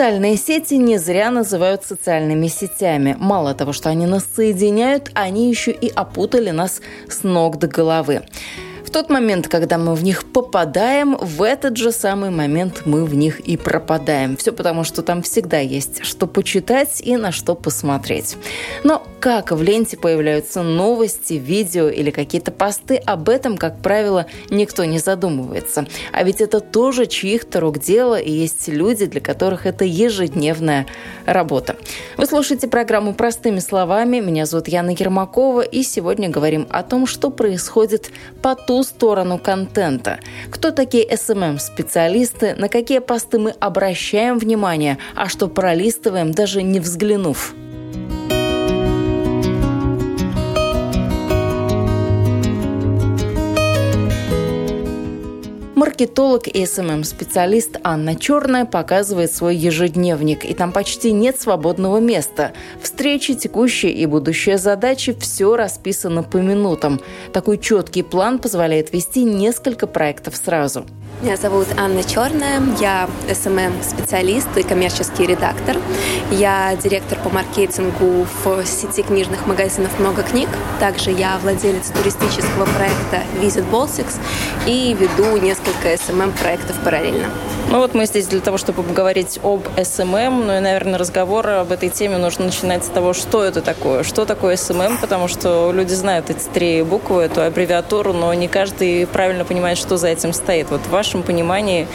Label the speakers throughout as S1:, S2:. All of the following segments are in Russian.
S1: Социальные сети не зря называют социальными сетями. Мало того, что они нас соединяют, они еще и опутали нас с ног до головы. В тот момент, когда мы в них попадаем, в этот же самый момент мы в них и пропадаем. Все потому, что там всегда есть что почитать и на что посмотреть. Но как в ленте появляются новости, видео или какие-то посты, об этом, как правило, никто не задумывается. А ведь это тоже чьих-то рук дело, и есть люди, для которых это ежедневная работа. Вы слушаете программу «Простыми словами». Меня зовут Яна Ермакова, и сегодня говорим о том, что происходит по ту сторону контента. Кто такие SMM-специалисты, на какие посты мы обращаем внимание, а что пролистываем, даже не взглянув. Маркетолог и SMM-специалист Анна Черная показывает свой ежедневник, и там почти нет свободного места. Встречи, текущие и будущие задачи – все расписано по минутам. Такой четкий план позволяет вести несколько проектов сразу.
S2: Меня зовут Анна Черная, я SMM-специалист и коммерческий редактор. Я директор по маркетингу в сети книжных магазинов «Много книг». Также я владелец туристического проекта Visit Baltics и веду несколько SMM-проектов параллельно.
S1: Ну вот мы здесь для того, чтобы поговорить об SMM, ну и, наверное, разговор об этой теме нужно начинать с того, что это такое, что такое SMM, потому что люди знают эти три буквы, эту аббревиатуру, но не каждый правильно понимает, что за этим стоит. Вот в вашем понимании,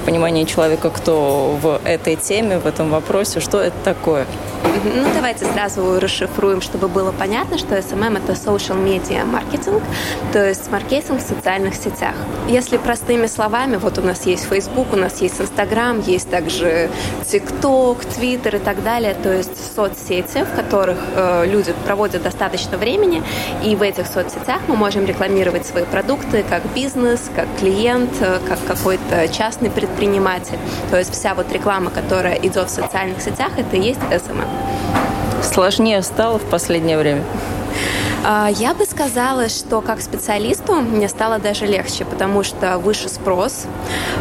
S1: в понимании человека, кто в этой теме, в этом вопросе, что это такое?
S2: Ну, давайте сразу расшифруем, чтобы было понятно, что SMM – это social media marketing, то есть маркетинг в социальных сетях. Если простыми словами, вот у нас есть Facebook, у нас есть Instagram, есть также TikTok, Twitter и так далее, то есть соцсети, в которых э, люди проводят достаточно времени, и в этих соцсетях мы можем рекламировать свои продукты как бизнес, как клиент, э, как какой-то частный предприниматель. То есть вся вот реклама, которая идет в социальных сетях, это и есть SMM.
S1: Сложнее стало в последнее время?
S2: А, я бы сказала, что как специалисту мне стало даже легче, потому что выше спрос.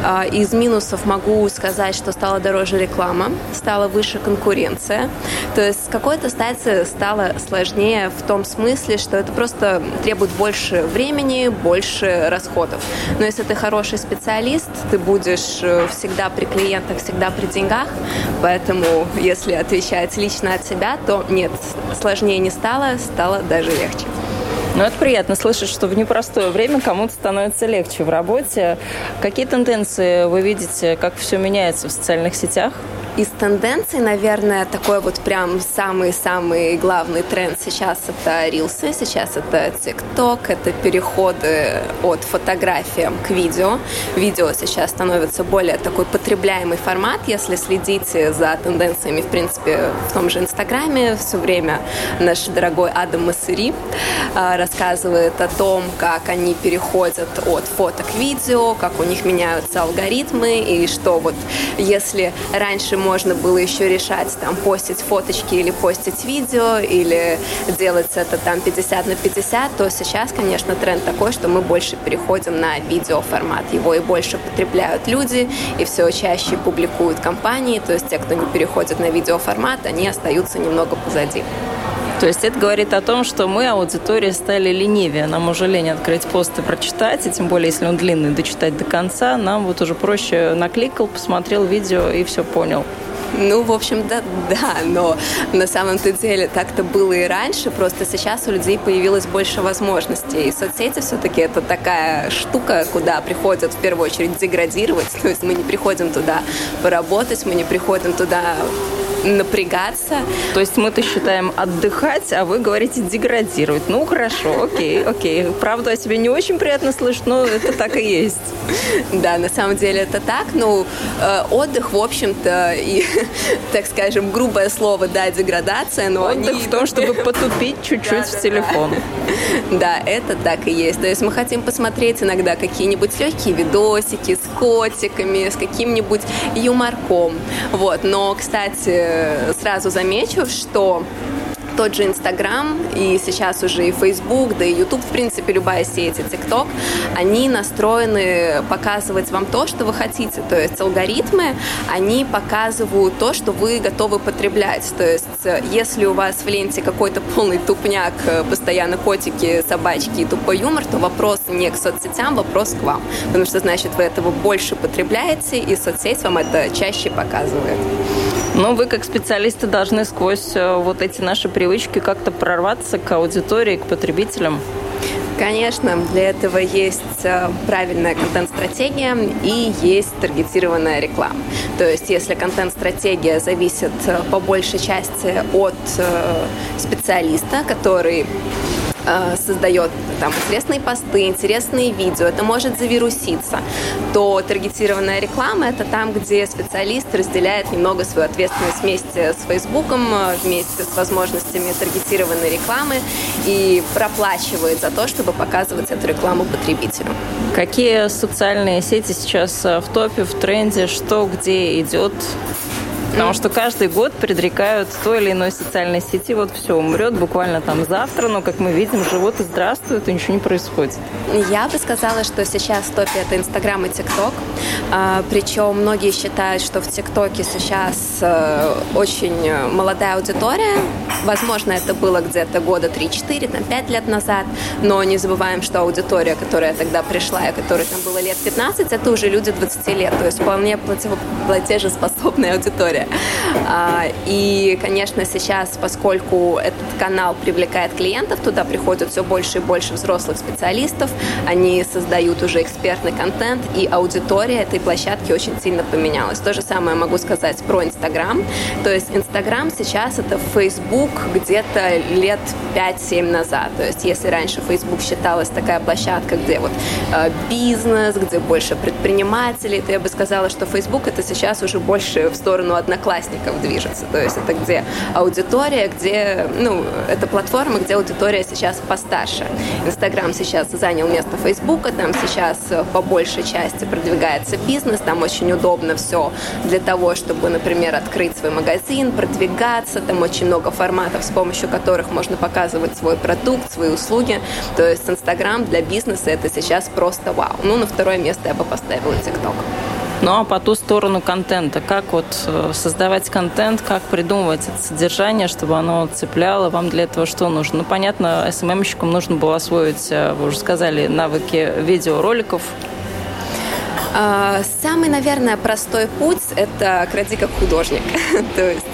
S2: А, из минусов могу сказать, что стала дороже реклама, стала выше конкуренция. То есть с какой-то стати стало сложнее в том смысле, что это просто требует больше времени, больше расходов. Но если ты хороший специалист, ты будешь э, всегда при клиентах, всегда при деньгах. Поэтому, если отвечать лично от себя, то нет, сложнее не стало, стало даже легче легче.
S1: Ну, это приятно слышать, что в непростое время кому-то становится легче в работе. Какие тенденции вы видите, как все меняется в социальных сетях?
S2: Из тенденций, наверное, такой вот прям самый-самый главный тренд сейчас это рилсы, сейчас это ТикТок, это переходы от фотографиям к видео. Видео сейчас становится более такой потребляемый формат, если следите за тенденциями, в принципе, в том же Инстаграме, все время наш дорогой Адам Массери а, рассказывает о том, как они переходят от фото к видео, как у них меняются алгоритмы, и что вот если раньше можно было еще решать, там, постить фоточки или постить видео, или делать это там 50 на 50, то сейчас, конечно, тренд такой, что мы больше переходим на видеоформат. Его и больше потребляют люди, и все чаще публикуют компании, то есть те, кто не переходит на видеоформат, они остаются немного позади.
S1: То есть это говорит о том, что мы, аудитория, стали ленивее. Нам уже лень открыть пост и прочитать, и тем более, если он длинный, дочитать до конца, нам вот уже проще накликал, посмотрел видео и все понял.
S2: Ну, в общем, да, да, но на самом-то деле так-то было и раньше, просто сейчас у людей появилось больше возможностей. И соцсети все-таки это такая штука, куда приходят в первую очередь деградировать, то есть мы не приходим туда поработать, мы не приходим туда напрягаться.
S1: То есть мы-то считаем отдыхать, а вы говорите деградировать. Ну, хорошо, окей, окей. Правду о себе не очень приятно слышать, но это так и есть.
S2: Да, на самом деле это так. Ну, э, отдых, в общем-то, и, так скажем, грубое слово, да, деградация, но
S1: отдых они... в том, чтобы потупить чуть-чуть в телефон.
S2: Да, это так и есть. То есть мы хотим посмотреть иногда какие-нибудь легкие видосики с котиками, с каким-нибудь юморком. Вот. Но, кстати, сразу замечу, что тот же Инстаграм и сейчас уже и Фейсбук, да и Ютуб, в принципе, любая сеть и ТикТок, они настроены показывать вам то, что вы хотите. То есть алгоритмы, они показывают то, что вы готовы потреблять. То есть если у вас в ленте какой-то полный тупняк, постоянно котики, собачки и тупой юмор, то вопрос не к соцсетям, вопрос к вам. Потому что, значит, вы этого больше потребляете, и соцсеть вам это чаще показывает.
S1: Но вы, как специалисты, должны сквозь э, вот эти наши привычки как-то прорваться к аудитории, к потребителям.
S2: Конечно, для этого есть э, правильная контент-стратегия и есть таргетированная реклама. То есть, если контент-стратегия зависит э, по большей части от специалиста, который Э, создает там интересные посты, интересные видео, это может завируситься, то таргетированная реклама – это там, где специалист разделяет немного свою ответственность вместе с Фейсбуком, э, вместе с возможностями таргетированной рекламы и проплачивает за то, чтобы показывать эту рекламу потребителю.
S1: Какие социальные сети сейчас э, в топе, в тренде, что где идет? Потому что каждый год предрекают той или иной социальной сети, вот все умрет буквально там завтра, но, как мы видим, живут и здравствуют, и ничего не происходит.
S2: Я бы сказала, что сейчас в топе это Инстаграм и ТикТок. А, причем многие считают, что в ТикТоке сейчас э, очень молодая аудитория. Возможно, это было где-то года 3-4, там, 5 лет назад. Но не забываем, что аудитория, которая тогда пришла, и которой там было лет 15, это уже люди 20 лет. То есть вполне платежеспособная аудитория история. А, и, конечно, сейчас, поскольку этот канал привлекает клиентов, туда приходят все больше и больше взрослых специалистов, они создают уже экспертный контент, и аудитория этой площадки очень сильно поменялась. То же самое могу сказать про Инстаграм. То есть Инстаграм сейчас это Facebook где-то лет 5-7 назад. То есть если раньше Facebook считалась такая площадка, где вот э, бизнес, где больше предпринимателей, то я бы сказала, что Facebook это сейчас уже больше в сторону одного одноклассников движется. То есть это где аудитория, где, ну, это платформа, где аудитория сейчас постарше. Инстаграм сейчас занял место Фейсбука, там сейчас по большей части продвигается бизнес, там очень удобно все для того, чтобы, например, открыть свой магазин, продвигаться, там очень много форматов, с помощью которых можно показывать свой продукт, свои услуги. То есть Инстаграм для бизнеса это сейчас просто вау. Ну, на второе место я бы поставила ТикТок.
S1: Ну а по ту сторону контента, как вот э, создавать контент, как придумывать это содержание, чтобы оно цепляло, вам для этого что нужно? Ну, понятно, СММщикам нужно было освоить, э, вы уже сказали, навыки видеороликов,
S2: а, Самый, наверное, простой путь – это кради как художник. То есть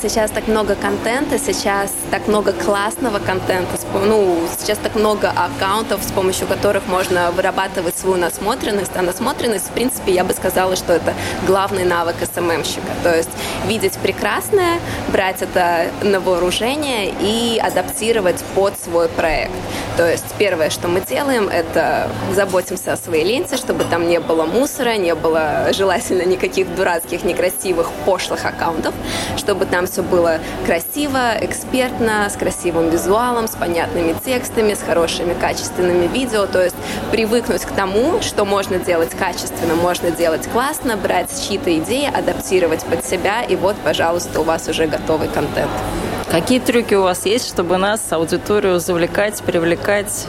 S2: сейчас так много контента, сейчас так много классного контента, ну, сейчас так много аккаунтов, с помощью которых можно вырабатывать свою насмотренность. А насмотренность, в принципе, я бы сказала, что это главный навык СММщика. То есть видеть прекрасное, брать это на вооружение и адаптировать под свой проект. То есть первое, что мы делаем, это заботимся о своей ленте, чтобы там не было мусора, не было желательно никаких дурацких, некрасивых, пошлых аккаунтов, чтобы там все было красиво, экспертно, с красивым визуалом, с понятными текстами, с хорошими качественными видео. То есть привыкнуть к тому, что можно делать качественно, можно делать классно, брать чьи-то идеи, адаптировать под себя, и вот, пожалуйста, у вас уже готовый контент.
S1: Какие трюки у вас есть, чтобы нас, аудиторию, завлекать, привлекать?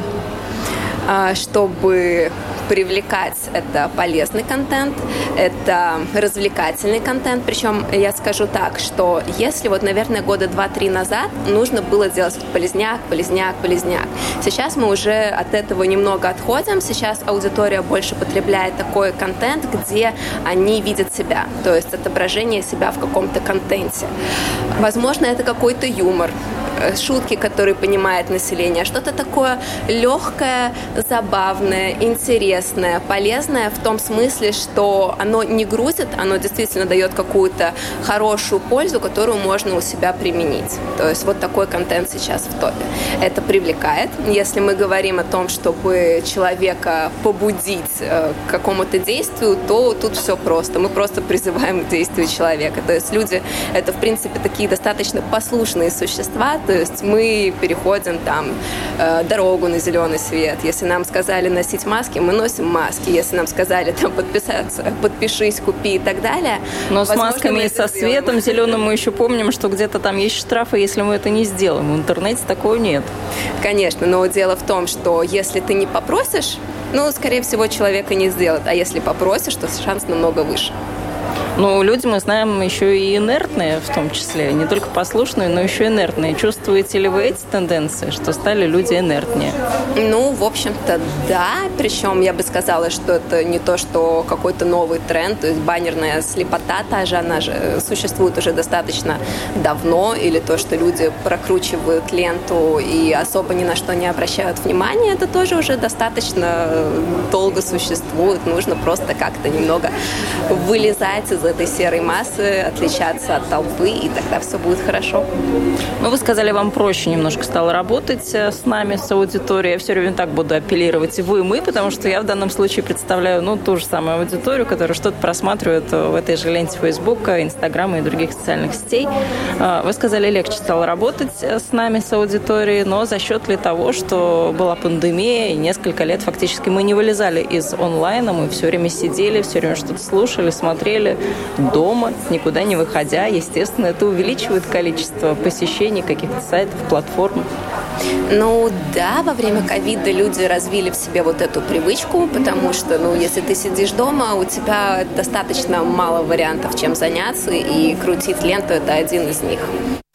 S2: А, чтобы привлекать это полезный контент, это развлекательный контент. Причем я скажу так, что если вот, наверное, года два-три назад нужно было делать полезняк, полезняк, полезняк. Сейчас мы уже от этого немного отходим. Сейчас аудитория больше потребляет такой контент, где они видят себя, то есть отображение себя в каком-то контенте. Возможно, это какой-то юмор, шутки, которые понимает население, что-то такое легкое, забавное, интересное, полезное в том смысле, что оно не грузит, оно действительно дает какую-то хорошую пользу, которую можно у себя применить. То есть вот такой контент сейчас в топе. Это привлекает. Если мы говорим о том, чтобы человека побудить э, к какому-то действию, то тут все просто. Мы просто призываем к действию человека. То есть люди — это, в принципе, такие достаточно послушные существа. То есть мы переходим там э, дорогу на зеленый свет. Если нам сказали носить маски, мы носим маски. Если нам сказали там подписаться, подпишись, купи и так далее.
S1: Но с масками и со светом зеленым мы еще помним, что где-то там есть штрафы, если мы это не сделаем. В интернете такого нет.
S2: Конечно, но дело в том, что если ты не попросишь, ну, скорее всего, человека не сделает. А если попросишь, то шанс намного выше.
S1: Ну, люди, мы знаем, еще и инертные в том числе. Не только послушные, но еще инертные. Чувствуете ли вы эти тенденции, что стали люди инертнее?
S2: Ну, в общем-то, да. Причем я бы сказала, что это не то, что какой-то новый тренд. То есть баннерная слепота та же, она же существует уже достаточно давно. Или то, что люди прокручивают ленту и особо ни на что не обращают внимания, это тоже уже достаточно долго существует. Нужно просто как-то немного вылезать из этой серой массы, отличаться от толпы, и тогда все будет хорошо.
S1: Ну, вы сказали, вам проще немножко стало работать э, с нами, с аудиторией. Я все время так буду апеллировать и вы, и мы, потому что я в данном случае представляю, ну, ту же самую аудиторию, которая что-то просматривает э, в этой же ленте Фейсбука, Инстаграма и других социальных сетей. Э, вы сказали, легче стало работать с нами, с аудиторией, но за счет ли того, что была пандемия, и несколько лет фактически мы не вылезали из онлайна, мы все время сидели, все время что-то слушали, смотрели, дома, никуда не выходя. Естественно, это увеличивает количество посещений каких-то сайтов, платформ.
S2: Ну да, во время ковида люди развили в себе вот эту привычку, потому что, ну, если ты сидишь дома, у тебя достаточно мало вариантов, чем заняться, и крутить ленту – это один из них.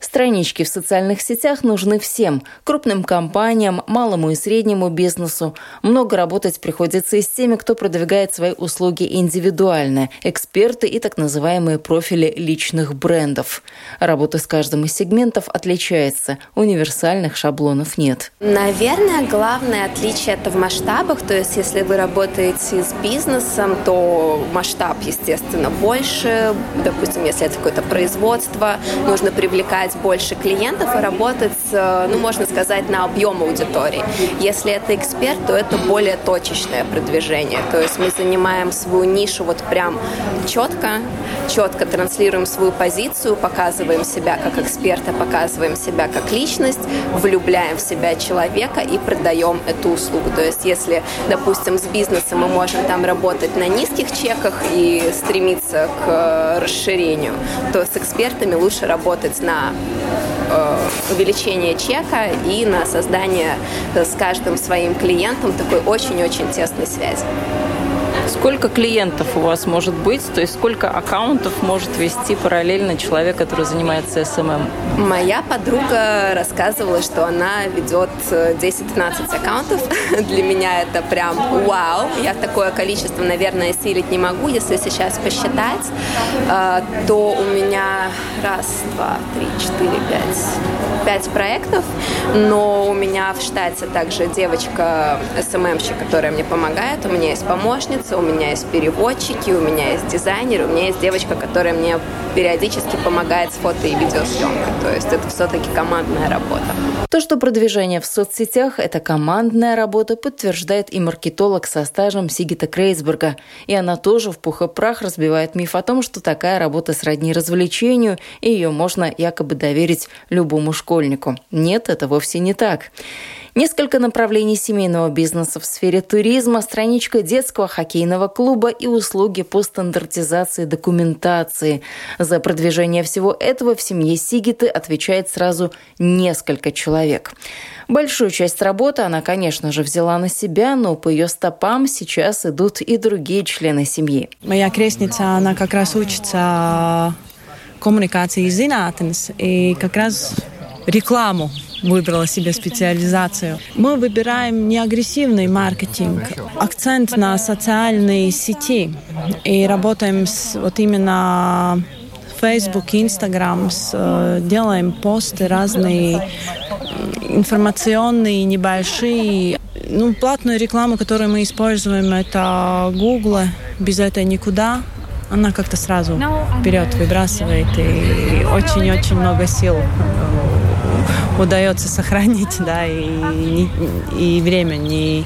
S1: Странички в социальных сетях нужны всем – крупным компаниям, малому и среднему бизнесу. Много работать приходится и с теми, кто продвигает свои услуги индивидуально – эксперты и так называемые профили личных брендов. Работа с каждым из сегментов отличается, универсальных шаблонов нет.
S2: Наверное, главное отличие – это в масштабах. То есть, если вы работаете с бизнесом, то масштаб, естественно, больше. Допустим, если это какое-то производство, нужно привлекать больше клиентов и работать, ну, можно сказать, на объем аудитории. Если это эксперт, то это более точечное продвижение. То есть мы занимаем свою нишу вот прям четко, четко транслируем свою позицию, показываем себя как эксперта, показываем себя как личность, влюбляем в себя человека и продаем эту услугу. То есть если, допустим, с бизнесом мы можем там работать на низких чеках и стремиться к расширению, то с экспертами лучше работать на Э, увеличение чека и на создание с каждым своим клиентом такой очень-очень тесной связи.
S1: Сколько клиентов у вас может быть? То есть сколько аккаунтов может вести параллельно человек, который занимается SMM?
S2: Моя подруга рассказывала, что она ведет 10-15 аккаунтов. Для меня это прям вау. Я такое количество, наверное, силить не могу. Если сейчас посчитать, э, то у меня раз, два, три, четыре, пять пять проектов, но у меня в штате также девочка СММщик, которая мне помогает, у меня есть помощница, у меня есть переводчики, у меня есть дизайнер, у меня есть девочка, которая мне периодически помогает с фото и видеосъемкой. То есть это все-таки командная работа.
S1: То, что продвижение в соцсетях – это командная работа, подтверждает и маркетолог со стажем Сигита Крейсберга. И она тоже в пух и прах разбивает миф о том, что такая работа сродни развлечению, и ее можно якобы доверить любому школьнику. Нет, это вовсе не так. Несколько направлений семейного бизнеса в сфере туризма, страничка детского хоккейного клуба и услуги по стандартизации документации. За продвижение всего этого в семье Сигиты отвечает сразу несколько человек. Большую часть работы она, конечно же, взяла на себя, но по ее стопам сейчас идут и другие члены семьи.
S3: Моя крестница, она как раз учится коммуникации зinātnes, и как раз рекламу выбрала себе специализацию. Мы выбираем не агрессивный маркетинг, акцент на социальные сети и работаем с вот именно Facebook, Instagram, э, делаем посты разные, информационные, небольшие. Ну, платную рекламу, которую мы используем, это Google. Без этого никуда она как-то сразу вперед выбрасывает, и очень-очень много сил удается сохранить, да, и, и время не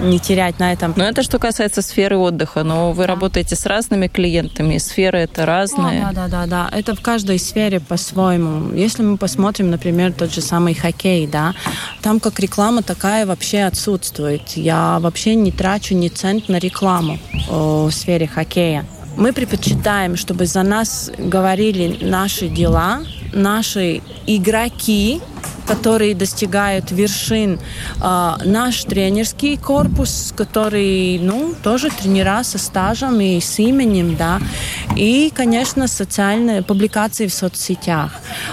S3: не терять на этом.
S1: Но это что касается сферы отдыха. Но вы да. работаете с разными клиентами, сферы это разные.
S3: О, да, да, да, да. Это в каждой сфере по-своему. Если мы посмотрим, например, тот же самый хоккей, да, там как реклама такая вообще отсутствует. Я вообще не трачу ни цент на рекламу в сфере хоккея. Мы предпочитаем, чтобы за нас говорили наши дела, наши игроки, которые достигают вершин. А, наш тренерский корпус, который, ну, тоже тренера со стажем и с именем, да. И, конечно, социальные публикации в соцсетях.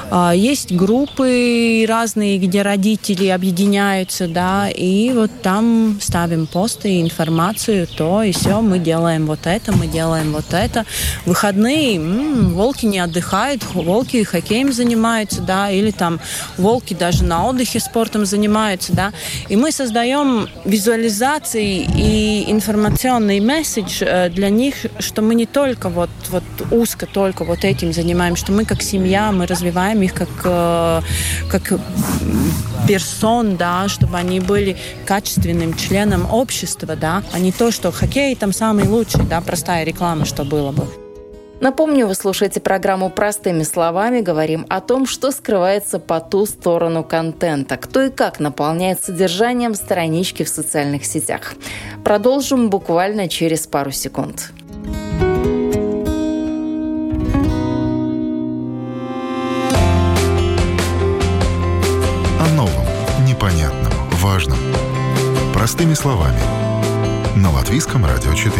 S3: А, есть группы разные, где родители объединяются, да, и вот там ставим посты, информацию, то и все, мы делаем вот это, мы делаем вот это. Выходные, м-м, волки не отдыхают, волки хоккеем занимаются, да, или там волки даже на отдыхе спортом занимаются, да, и мы создаем визуализации и информационный месседж э, для них, что мы не только вот, вот узко только вот этим занимаемся, что мы как семья, мы развиваем их как, э, как персон, да, чтобы они были качественным членом общества, да, а не то, что хоккей там самый лучший, да, простая реклама, что было бы.
S1: Напомню, вы слушаете программу «Простыми словами». Говорим о том, что скрывается по ту сторону контента, кто и как наполняет содержанием странички в социальных сетях. Продолжим буквально через пару секунд.
S4: О новом, непонятном, важном. Простыми словами. На Латвийском радио 4.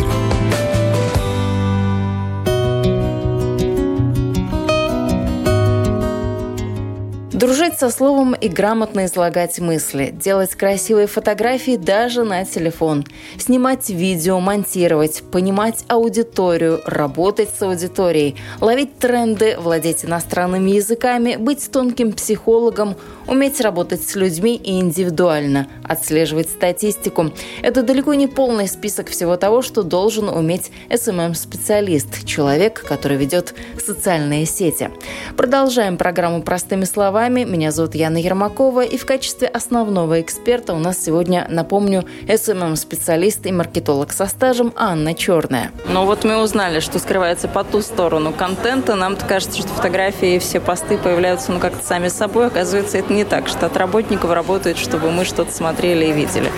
S1: Дружить со словом и грамотно излагать мысли, делать красивые фотографии даже на телефон, снимать видео, монтировать, понимать аудиторию, работать с аудиторией, ловить тренды, владеть иностранными языками, быть тонким психологом, уметь работать с людьми и индивидуально, отслеживать статистику. Это далеко не полный список всего того, что должен уметь SMM-специалист, человек, который ведет социальные сети. Продолжаем программу простыми словами с вами. Меня зовут Яна Ермакова, и в качестве основного эксперта у нас сегодня, напомню, SMM-специалист и маркетолог со стажем Анна Черная. Ну вот мы узнали, что скрывается по ту сторону контента. Нам кажется, что фотографии и все посты появляются ну как-то сами собой. Оказывается, это не так. Штат работников работает, чтобы мы что-то смотрели и видели.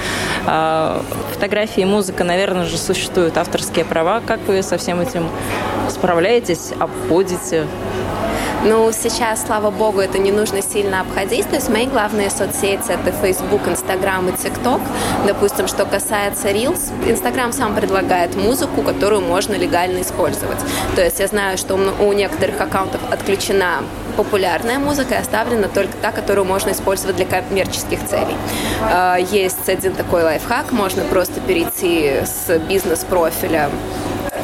S1: А, фотографии и музыка, наверное же, существуют авторские права. Как вы со всем этим справляетесь, обходите?
S2: Ну, сейчас, слава богу, это не нужно сильно обходить. То есть мои главные соцсети — это Facebook, Instagram и TikTok. Допустим, что касается Reels, Instagram сам предлагает музыку, которую можно легально использовать. То есть я знаю, что у некоторых аккаунтов отключена популярная музыка и оставлена только та, которую можно использовать для коммерческих целей. А, есть один такой лайфхак, можно просто перейти с бизнес-профиля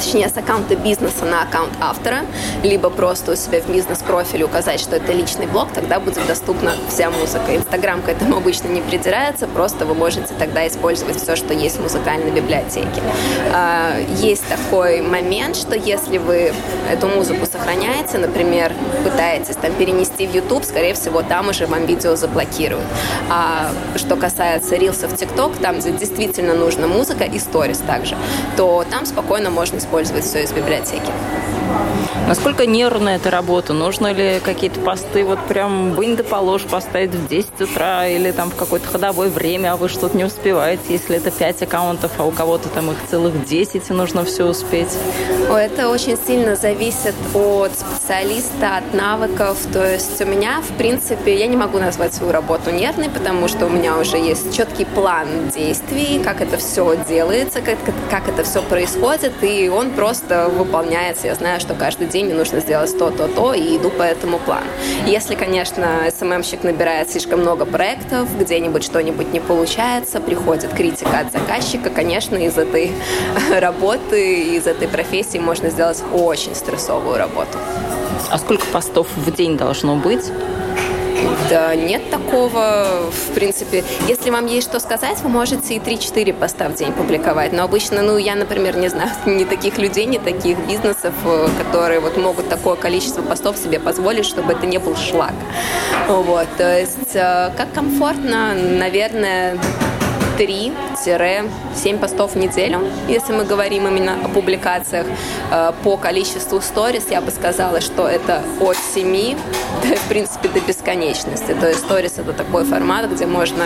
S2: точнее, с аккаунта бизнеса на аккаунт автора, либо просто у себя в бизнес-профиле указать, что это личный блог, тогда будет доступна вся музыка. Инстаграм к этому обычно не придирается, просто вы можете тогда использовать все, что есть в музыкальной библиотеке. А, есть такой момент, что если вы эту музыку сохраняете, например, пытаетесь там перенести в YouTube, скорее всего, там уже вам видео заблокируют. А что касается рилсов ТикТок, там где действительно нужна музыка и сторис также, то там спокойно можно использовать использовать все из библиотеки.
S1: Насколько нервная эта работа? Нужно ли какие-то посты вот прям вынь да положь поставить в 10 утра или там в какое-то ходовое время, а вы что-то не успеваете, если это 5 аккаунтов, а у кого-то там их целых 10, и нужно все успеть?
S2: Это очень сильно зависит от специалиста, от навыков. То есть у меня, в принципе, я не могу назвать свою работу нервной, потому что у меня уже есть четкий план действий, как это все делается, как, как это все происходит, и он просто выполняется. Я знаю, что каждый день мне нужно сделать то, то, то, и иду по этому плану. Если, конечно, СММщик набирает слишком много проектов, где-нибудь что-нибудь не получается, приходит критика от заказчика, конечно, из этой работы, из этой профессии можно сделать очень стрессовую работу.
S1: А сколько постов в день должно быть?
S2: Да нет такого, в принципе. Если вам есть что сказать, вы можете и 3-4 поста в день публиковать. Но обычно, ну, я, например, не знаю ни таких людей, ни таких бизнесов, э, которые вот могут такое количество постов себе позволить, чтобы это не был шлак. Вот, то есть, э, как комфортно, наверное, 3-7 постов в неделю, если мы говорим именно о публикациях. Э, по количеству сторис я бы сказала, что это от 7 до, в принципе, до бесконечности. То есть сторис это такой формат, где можно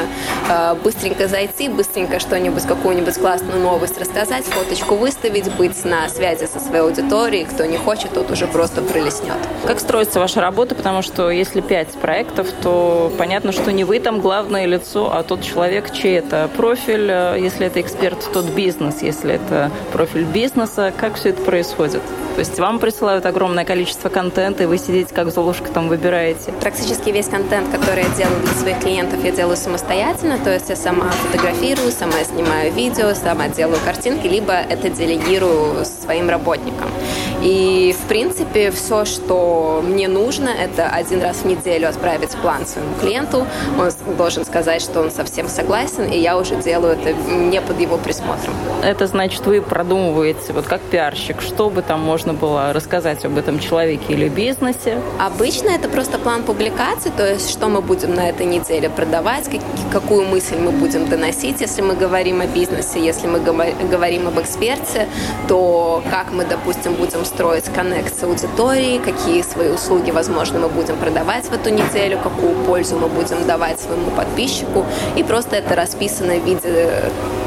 S2: э, быстренько зайти, быстренько что-нибудь, какую-нибудь классную новость рассказать, фоточку выставить, быть на связи со своей аудиторией. Кто не хочет, тот уже просто пролеснет.
S1: Как строится ваша работа? Потому что если 5 проектов, то понятно, что не вы там главное лицо, а тот человек, чей это профиль, э, если это эксперт, тот бизнес, если это профиль бизнеса, как все это происходит? То есть вам присылают огромное количество контента, и вы сидите как Золушка там выбираете?
S2: Практически весь контент, который я делаю для своих клиентов, я делаю самостоятельно. То есть я сама фотографирую, сама снимаю видео, сама делаю картинки, либо это делегирую своим работникам. И, в принципе, все, что мне нужно, это один раз в неделю отправить план своему клиенту. Он должен сказать, что он совсем согласен, и я уже делаю это не под его присмотром.
S1: Это значит, вы продумываете, вот как пиарщик, что бы там можно было рассказать об этом человеке или бизнесе?
S2: Обычно это просто план публикации, то есть что мы будем на этой неделе продавать, какую мысль мы будем доносить, если мы говорим о бизнесе, если мы говорим об эксперте, то как мы, допустим, будем строить коннект с аудиторией, какие свои услуги, возможно, мы будем продавать в эту неделю, какую пользу мы будем давать своему подписчику. И просто это расписано в виде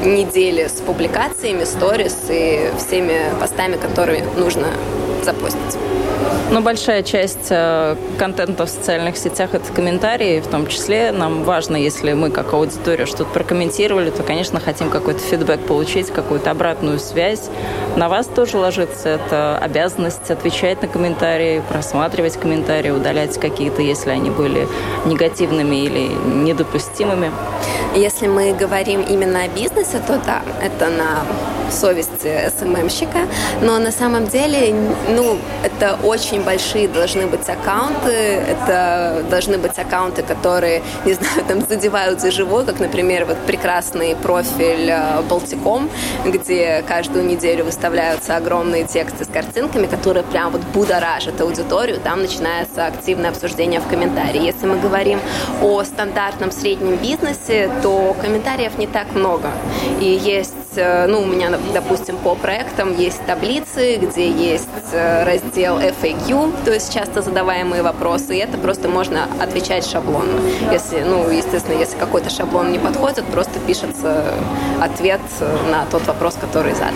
S2: недели с публикациями, сторис и всеми постами, которые нужно запустить.
S1: Но большая часть э, контента в социальных сетях – это комментарии, в том числе. Нам важно, если мы как аудитория что-то прокомментировали, то, конечно, хотим какой-то фидбэк получить, какую-то обратную связь. На вас тоже ложится эта обязанность отвечать на комментарии, просматривать комментарии, удалять какие-то, если они были негативными или недопустимыми.
S2: Если мы говорим именно о бизнесе, то да, это на совести СММщика, но на самом деле, ну, это очень большие должны быть аккаунты, это должны быть аккаунты, которые, не знаю, там задевают за живой, как, например, вот прекрасный профиль Балтиком, где каждую неделю выставляются огромные тексты с картинками, которые прям вот будоражат аудиторию, там начинается активное обсуждение в комментарии. Если мы говорим о стандартном среднем бизнесе, то комментариев не так много. И есть, э, ну, у меня, допустим, по проектам есть таблицы, где есть э, раздел FAQ, то есть часто задаваемые вопросы, и это просто можно отвечать шаблонно. Если, ну, естественно, если какой-то шаблон не подходит, просто пишется ответ на тот вопрос, который задан.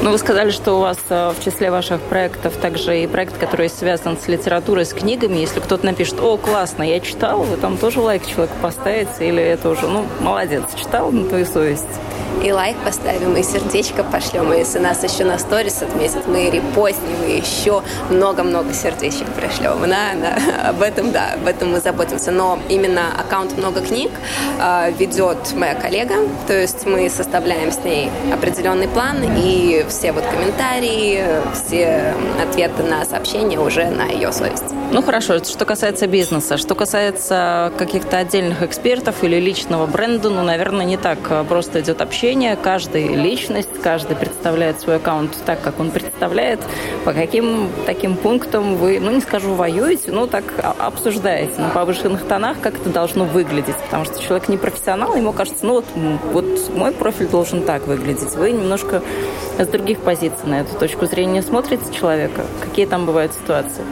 S1: Ну, вы сказали, что у вас э, в числе ваших проектов также и проект, который связан с литературой, с книгами. Если кто-то напишет, о, классно, я читал, вы там тоже лайк человеку поставите, или это уже, ну, молодец, читал на твою совесть
S2: и лайк поставим, и сердечко пошлем. И если нас еще на сторис отметят, мы репостнем, и еще много-много сердечек пришлем. Да, да, об этом, да, об этом мы заботимся. Но именно аккаунт «Много книг» э, ведет моя коллега, то есть мы составляем с ней определенный план, и все вот комментарии, все ответы на сообщения уже на ее совесть.
S1: Ну хорошо, что касается бизнеса. Что касается каких-то отдельных экспертов или личного бренда, ну, наверное, не так просто идет общение. Каждая личность, каждый представляет свой аккаунт так, как он представляет. По каким таким пунктам вы, ну не скажу воюете, но так обсуждаете на повышенных тонах, как это должно выглядеть. Потому что человек не профессионал, ему кажется, ну вот, вот мой профиль должен так выглядеть. Вы немножко с других позиций на эту точку зрения смотрите человека. Какие там бывают ситуации?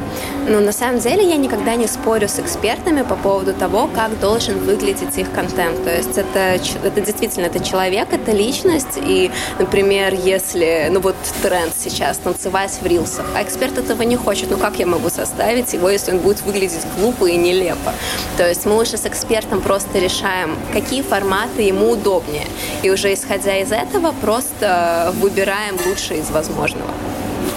S2: Ну, на самом деле я никогда не спорю с экспертами по поводу того, как должен выглядеть их контент. То есть это, это действительно это человек, это личность. И, например, если, ну вот тренд сейчас, танцевать в рилсах, а эксперт этого не хочет, ну как я могу составить его, если он будет выглядеть глупо и нелепо? То есть мы уже с экспертом просто решаем, какие форматы ему удобнее. И уже исходя из этого просто выбираем лучшее из возможного.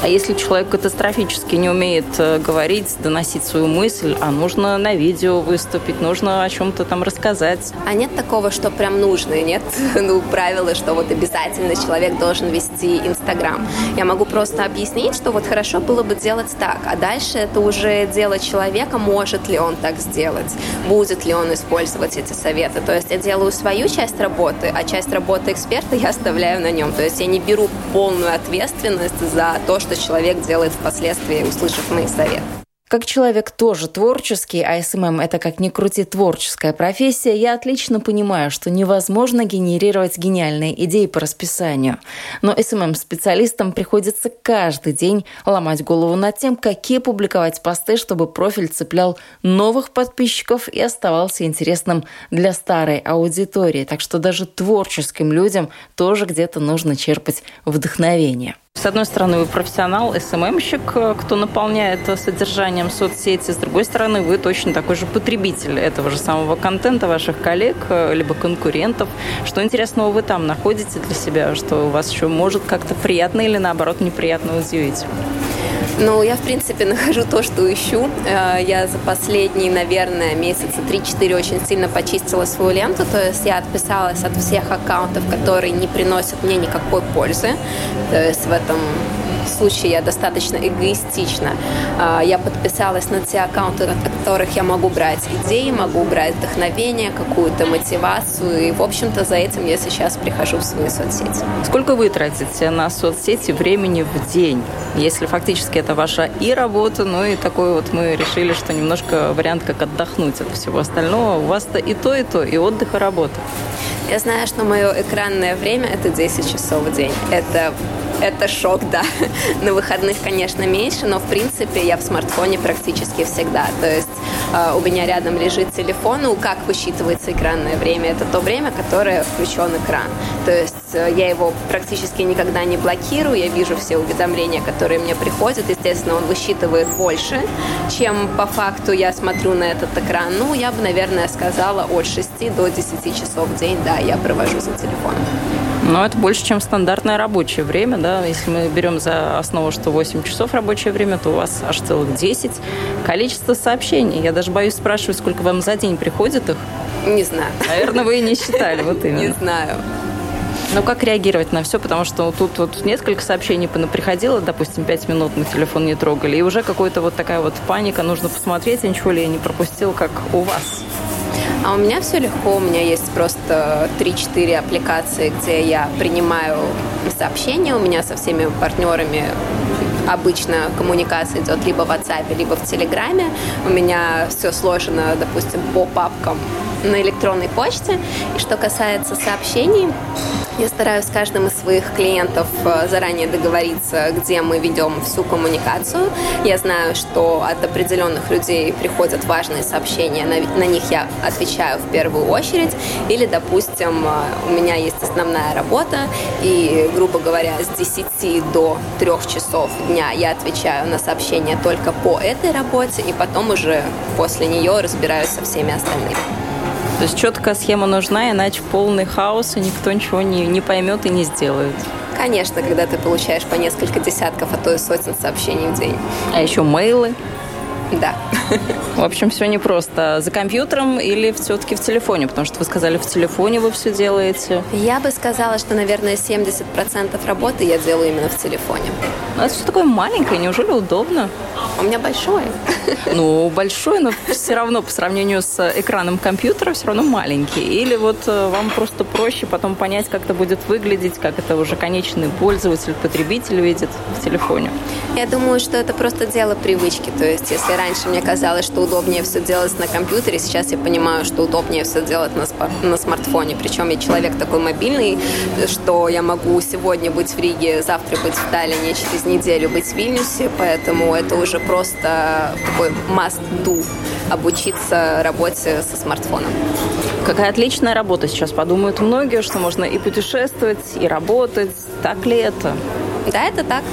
S1: А если человек катастрофически не умеет э, говорить, доносить свою мысль, а нужно на видео выступить, нужно о чем-то там рассказать?
S2: А нет такого, что прям нужно, нет ну, правила, что вот обязательно человек должен вести Инстаграм. Я могу просто объяснить, что вот хорошо было бы делать так, а дальше это уже дело человека, может ли он так сделать, будет ли он использовать эти советы. То есть я делаю свою часть работы, а часть работы эксперта я оставляю на нем. То есть я не беру полную ответственность за то, что человек делает впоследствии, услышав мои советы.
S1: Как человек тоже творческий, а SMM – это как ни крути творческая профессия, я отлично понимаю, что невозможно генерировать гениальные идеи по расписанию. Но SMM-специалистам приходится каждый день ломать голову над тем, какие публиковать посты, чтобы профиль цеплял новых подписчиков и оставался интересным для старой аудитории. Так что даже творческим людям тоже где-то нужно черпать вдохновение. С одной стороны, вы профессионал, SMM щик, кто наполняет содержанием соцсети. С другой стороны, вы точно такой же потребитель этого же самого контента ваших коллег, либо конкурентов. Что интересного вы там находите для себя, что у вас еще может как-то приятно или наоборот неприятно удивить?
S2: Ну, я, в принципе, нахожу то, что ищу. Э, я за последние, наверное, месяца 3-4 очень сильно почистила свою ленту. То есть я отписалась от всех аккаунтов, которые не приносят мне никакой пользы. То есть в этом случае я достаточно эгоистична. Я подписалась на те аккаунты, от которых я могу брать идеи, могу брать вдохновение, какую-то мотивацию. И, в общем-то, за этим я сейчас прихожу в свои соцсети.
S1: Сколько вы тратите на соцсети времени в день? Если фактически это ваша и работа, ну и такой вот мы решили, что немножко вариант, как отдохнуть от всего остального. У вас-то и то, и то, и отдых, и работа.
S2: Я знаю, что мое экранное время – это 10 часов в день. Это это шок, да. На выходных, конечно, меньше, но в принципе я в смартфоне практически всегда. То есть э, у меня рядом лежит телефон, ну как высчитывается экранное время? Это то время, которое включен экран. То есть э, я его практически никогда не блокирую, я вижу все уведомления, которые мне приходят. Естественно, он высчитывает больше, чем по факту я смотрю на этот экран. Ну, я бы, наверное, сказала от 6 до 10 часов в день, да, я провожу за телефоном.
S1: Но это больше, чем стандартное рабочее время, да. Если мы берем за основу, что 8 часов рабочее время, то у вас аж целых 10. Количество сообщений. Я даже боюсь спрашивать, сколько вам за день приходит их.
S2: Не знаю.
S1: Наверное, вы и не считали, вот именно.
S2: Не знаю.
S1: Ну, как реагировать на все? Потому что тут вот несколько сообщений приходило, допустим, 5 минут на телефон не трогали, и уже какая-то вот такая вот паника, нужно посмотреть, ничего ли я не пропустил, как у вас.
S2: А у меня все легко, у меня есть просто 3-4 аппликации, где я принимаю сообщения, у меня со всеми партнерами обычно коммуникация идет либо в WhatsApp, либо в Телеграме. У меня все сложено, допустим, по папкам на электронной почте. И что касается сообщений, я стараюсь с каждым из своих клиентов э, заранее договориться, где мы ведем всю коммуникацию. Я знаю, что от определенных людей приходят важные сообщения, на, них я отвечаю в первую очередь. Или, допустим, э, у меня есть основная работа, и, грубо говоря, с 10 до 3 часов дня я отвечаю на сообщения только по этой работе, и потом уже после нее разбираюсь со всеми остальными.
S1: То есть четкая схема нужна, иначе полный хаос, и никто ничего не, не поймет и не сделает.
S2: Конечно, когда ты получаешь по несколько десятков, а то и сотен сообщений в день.
S1: А еще мейлы.
S2: Да.
S1: В общем, все непросто. За компьютером или все-таки в телефоне? Потому что вы сказали, в телефоне вы все делаете.
S2: Я бы сказала, что, наверное, 70% работы я делаю именно в телефоне.
S1: Ну, это все такое маленькое, неужели удобно?
S2: У меня большое.
S1: Ну, большой, но все равно по сравнению с экраном компьютера все равно маленький. Или вот э, вам просто проще потом понять, как это будет выглядеть, как это уже конечный пользователь, потребитель видит в телефоне?
S2: Я думаю, что это просто дело привычки. То есть, если раньше мне казалось, что удобнее все делать на компьютере, сейчас я понимаю, что удобнее все делать на, на смартфоне. Причем я человек такой мобильный, что я могу сегодня быть в Риге, завтра быть в Таллине, через неделю быть в Вильнюсе, поэтому это уже просто такой must-do обучиться работе со смартфоном.
S1: Какая отличная работа сейчас подумают многие, что можно и путешествовать, и работать. Так ли это?
S2: Да, это так.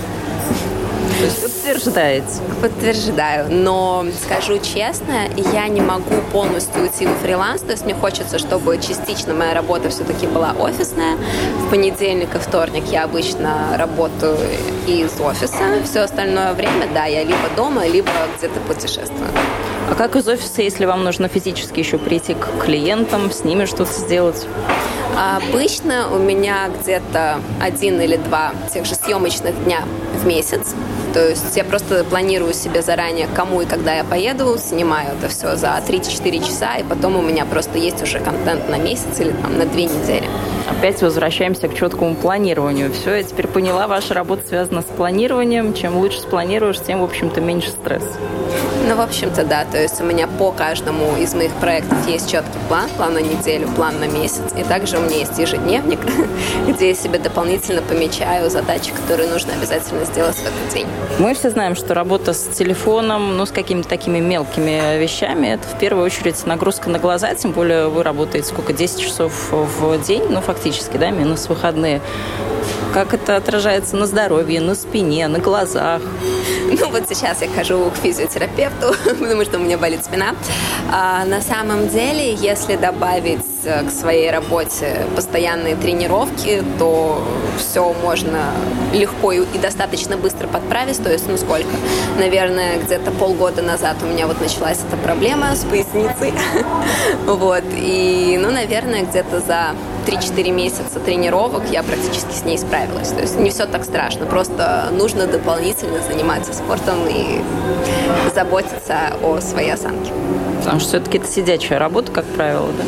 S1: То есть подтверждаете?
S2: Подтверждаю. Но скажу честно, я не могу полностью уйти в фриланс. То есть мне хочется, чтобы частично моя работа все-таки была офисная. В понедельник и вторник я обычно работаю из офиса. Все остальное время, да, я либо дома, либо где-то путешествую.
S1: А как из офиса, если вам нужно физически еще прийти к клиентам, с ними что-то сделать?
S2: Обычно у меня где-то один или два тех же съемочных дня в месяц. То есть я просто планирую себе заранее, кому и когда я поеду, снимаю это все за 3-4 часа, и потом у меня просто есть уже контент на месяц или там, на две недели.
S1: Опять возвращаемся к четкому планированию. Все, я теперь поняла, ваша работа связана с планированием. Чем лучше спланируешь, тем, в общем-то, меньше стресс.
S2: Ну, в общем-то, да. То есть у меня по каждому из моих проектов есть четкий план, план на неделю, план на месяц. И также у меня есть ежедневник, где я себе дополнительно помечаю задачи, которые нужно обязательно сделать в этот день.
S1: Мы все знаем, что работа с телефоном, ну, с какими-то такими мелкими вещами, это в первую очередь нагрузка на глаза, тем более вы работаете сколько, 10 часов в день, ну, фактически, да, минус выходные. Как это отражается на здоровье, на спине, на глазах?
S2: Ну вот сейчас я хожу к физиотерапевту, потому что у меня болит спина. А на самом деле, если добавить э, к своей работе постоянные тренировки, то все можно легко и достаточно быстро подправить. То есть, ну сколько? Наверное, где-то полгода назад у меня вот началась эта проблема с поясницей. Вот. И, ну, наверное, где-то за 3-4 месяца тренировок я практически с ней справилась. То есть не все так страшно, просто нужно дополнительно заниматься спортом и заботиться о своей осанке.
S1: Потому что все-таки это сидячая работа, как правило, да?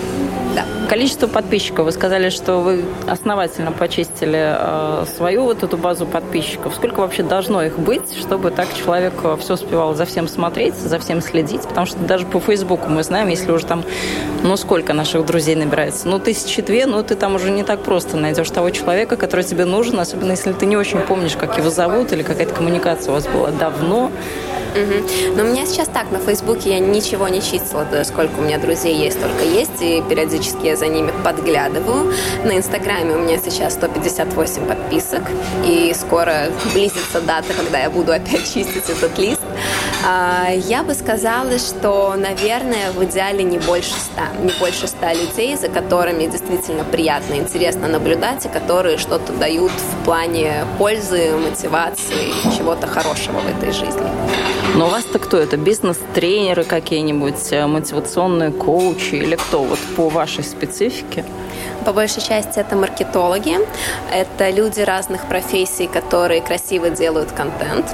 S2: Да.
S1: Количество подписчиков. Вы сказали, что вы основательно почистили э, свою вот эту базу подписчиков. Сколько вообще должно их быть, чтобы так человек э, все успевал за всем смотреть, за всем следить? Потому что даже по Фейсбуку мы знаем, если уже там, ну сколько наших друзей набирается? Ну тысячи две, ну ты там уже не так просто найдешь того человека, который тебе нужен, особенно если ты не очень помнишь, как его зовут или какая-то коммуникация у вас была давно.
S2: Угу. Но у меня сейчас так, на Фейсбуке я ничего не числила, сколько у меня друзей есть, только есть, и периодически я за ними подглядываю. На Инстаграме у меня сейчас 158 подписок, и скоро близится дата, когда я буду опять чистить этот лист. А, я бы сказала, что, наверное, в идеале не больше 100, не больше 100 людей, за которыми действительно приятно и интересно наблюдать, и которые что-то дают в плане пользы, мотивации, чего-то хорошего в этой жизни.
S1: Но у вас-то кто это? Бизнес-тренеры какие-нибудь, э, мотивационные коучи или кто вот по вашей специфике?
S2: По большей части это маркетологи, это люди разных профессий, которые красиво делают контент.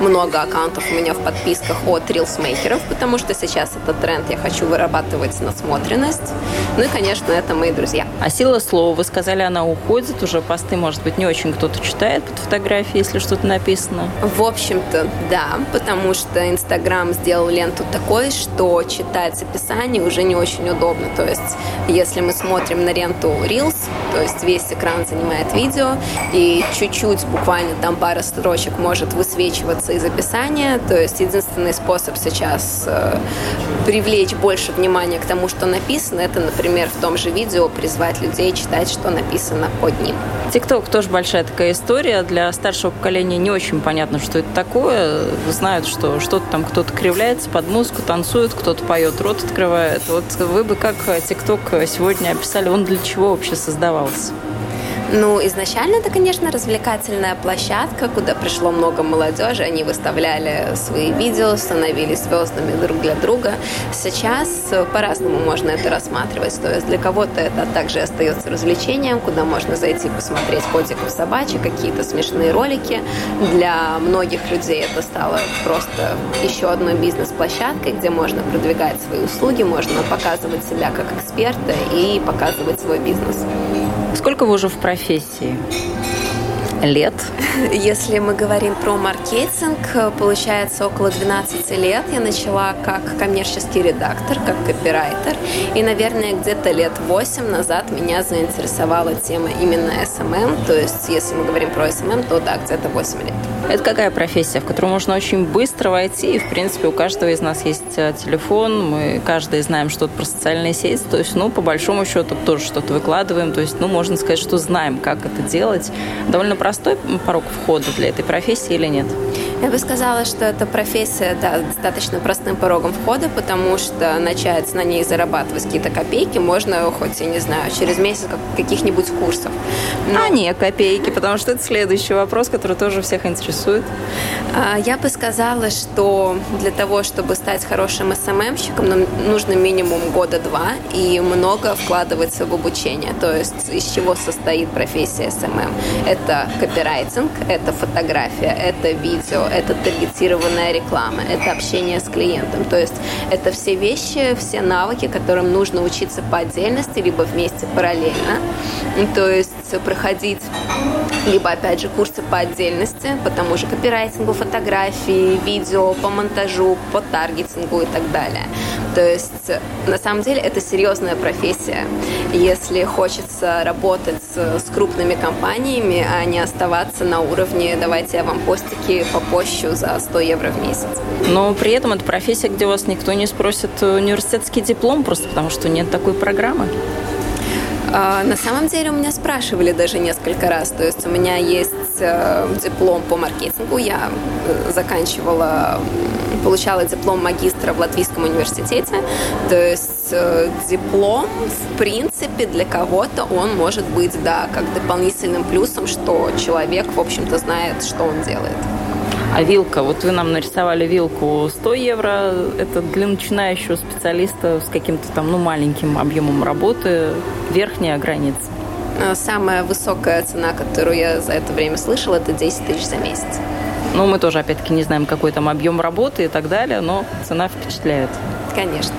S2: Много аккаунтов у меня в подписках от рилсмейкеров, потому что сейчас это тренд, я хочу вырабатывать насмотренность. Ну и, конечно, это мои друзья.
S1: А сила слова, вы сказали, она уходит, уже посты, может быть, не очень кто-то читает под фотографией, если что-то написано?
S2: В общем-то, да, потому что Инстаграм сделал ленту такой, что читать описание уже не очень удобно. То есть, если мы смотрим на ленту Reels, то есть весь экран занимает видео, и чуть-чуть, буквально там пара строчек может высвечиваться из описания. То есть единственный способ сейчас э, привлечь больше внимания к тому, что написано, это, например, в том же видео призвать людей читать, что написано под ним.
S1: ТикТок тоже большая такая история. Для старшего поколения не очень понятно, что это такое. Знают, что что-то там кто-то кривляется под музыку, танцует, кто-то поет, рот открывает. Вот вы бы как ТикТок сегодня описали, он для чего вообще создавался?
S2: Ну, изначально это, конечно, развлекательная площадка, куда пришло много молодежи. Они выставляли свои видео, становились звездами друг для друга. Сейчас по-разному можно это рассматривать. То есть для кого-то это также остается развлечением, куда можно зайти посмотреть котиков, собачек, какие-то смешные ролики. Для многих людей это стало просто еще одной бизнес-площадкой, где можно продвигать свои услуги, можно показывать себя как эксперта и показывать свой бизнес.
S1: Сколько вы уже в профессии? Лет?
S2: Если мы говорим про маркетинг, получается около 12 лет. Я начала как коммерческий редактор, как копирайтер. И, наверное, где-то лет 8 назад меня заинтересовала тема именно SMM. То есть, если мы говорим про SMM, то да, где-то 8 лет.
S1: Это какая профессия, в которую можно очень быстро войти? И, в принципе, у каждого из нас есть э, телефон, мы каждый знаем что-то про социальные сети. То есть, ну, по большому счету, тоже что-то выкладываем. То есть, ну, можно сказать, что знаем, как это делать. Довольно просто непростой порог входа для этой профессии или нет?
S2: Я бы сказала, что эта профессия да, достаточно простым порогом входа, потому что начать на ней зарабатывать какие-то копейки можно хоть, я не знаю, через месяц каких-нибудь курсов.
S1: Но... А не копейки, потому что это следующий вопрос, который тоже всех интересует.
S2: А, я бы сказала, что для того, чтобы стать хорошим SMM щиком, нам нужно минимум года два и много вкладываться в обучение. То есть из чего состоит профессия SMM? Это копирайтинг, это фотография, это видео, это таргетированная реклама, это общение с клиентом. То есть это все вещи, все навыки, которым нужно учиться по отдельности, либо вместе параллельно. То есть проходить либо, опять же, курсы по отдельности, по тому же копирайтингу, фотографии, видео, по монтажу, по таргетингу и так далее. То есть, на самом деле, это серьезная профессия. Если хочется работать с крупными компаниями, а не оставаться на уровне «давайте я вам постики попощу за 100 евро в месяц».
S1: Но при этом это профессия, где вас никто не спросит университетский диплом, просто потому что нет такой программы.
S2: А, на самом деле у меня спрашивали даже несколько раз. То есть у меня есть э, диплом по маркетингу. Я заканчивала, получала диплом магистра в Латвийском университете. То есть э, диплом, в принципе, для кого-то он может быть, да, как дополнительным плюсом, что человек, в общем-то, знает, что он делает.
S1: А вилка, вот вы нам нарисовали вилку 100 евро, это для начинающего специалиста с каким-то там, ну, маленьким объемом работы, верхняя граница.
S2: А самая высокая цена, которую я за это время слышала, это 10 тысяч за месяц.
S1: Ну, мы тоже, опять-таки, не знаем, какой там объем работы и так далее, но цена впечатляет.
S2: Конечно.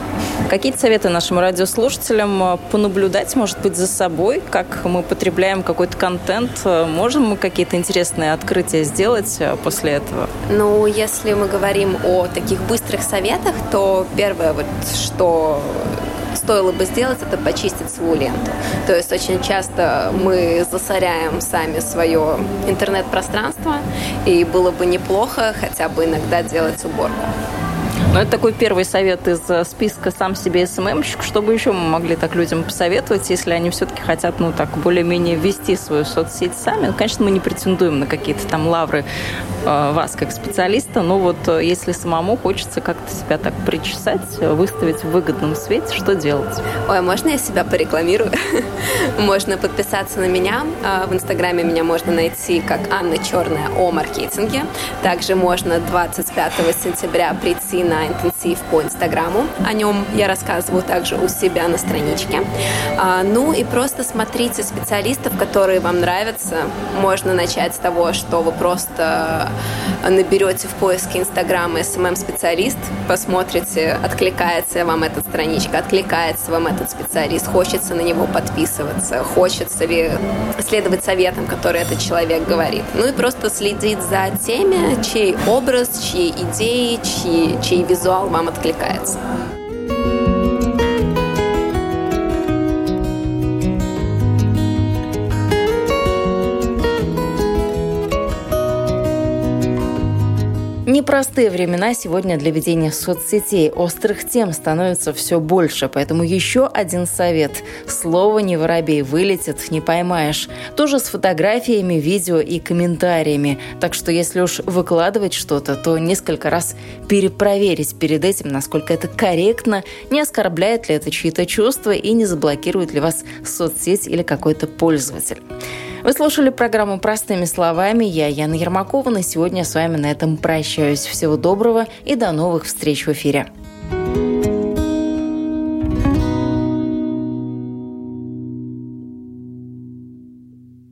S1: Какие-то советы нашим радиослушателям э, понаблюдать, может быть, за собой, как мы потребляем какой-то контент? Э, можем мы какие-то интересные открытия сделать э, после этого?
S2: Ну, если мы говорим о таких быстрых советах, то первое, вот, что стоило бы сделать, это почистить свою ленту. То есть очень часто мы засоряем сами свое интернет-пространство, и было бы неплохо хотя бы иногда делать уборку.
S1: Ну, это такой первый совет из э, списка «Сам себе СММщик». Что бы еще мы могли так людям посоветовать, если они все-таки хотят, ну, так, более-менее вести свою соцсеть сами? Ну, конечно, мы не претендуем на какие-то там лавры э, вас как специалиста, но вот э, если самому хочется как-то себя так причесать, выставить в выгодном свете, что делать?
S2: Ой, можно я себя порекламирую? можно подписаться на меня. А, в Инстаграме меня можно найти как Анна Черная о маркетинге. Также можно 25 сентября прийти на интенсив по Инстаграму. О нем я рассказываю также у себя на страничке. А, ну и просто смотрите специалистов, которые вам нравятся. Можно начать с того, что вы просто наберете в поиске Инстаграма SMM-специалист, посмотрите, откликается вам эта страничка, откликается вам этот специалист, хочется на него подписываться, хочется ли следовать советам, которые этот человек говорит. Ну и просто следить за теми, чей образ, чьи идеи, чьи, чей визуал вам откликается.
S1: Непростые времена сегодня для ведения соцсетей. Острых тем становится все больше, поэтому еще один совет. Слово «не воробей» вылетит, не поймаешь. Тоже с фотографиями, видео и комментариями. Так что если уж выкладывать что-то, то несколько раз перепроверить перед этим, насколько это корректно, не оскорбляет ли это чьи-то чувства и не заблокирует ли вас соцсеть или какой-то пользователь. Вы слушали программу «Простыми словами». Я Яна Ермакова. На сегодня с вами на этом прощаюсь. Всего доброго и до новых встреч в эфире. thank you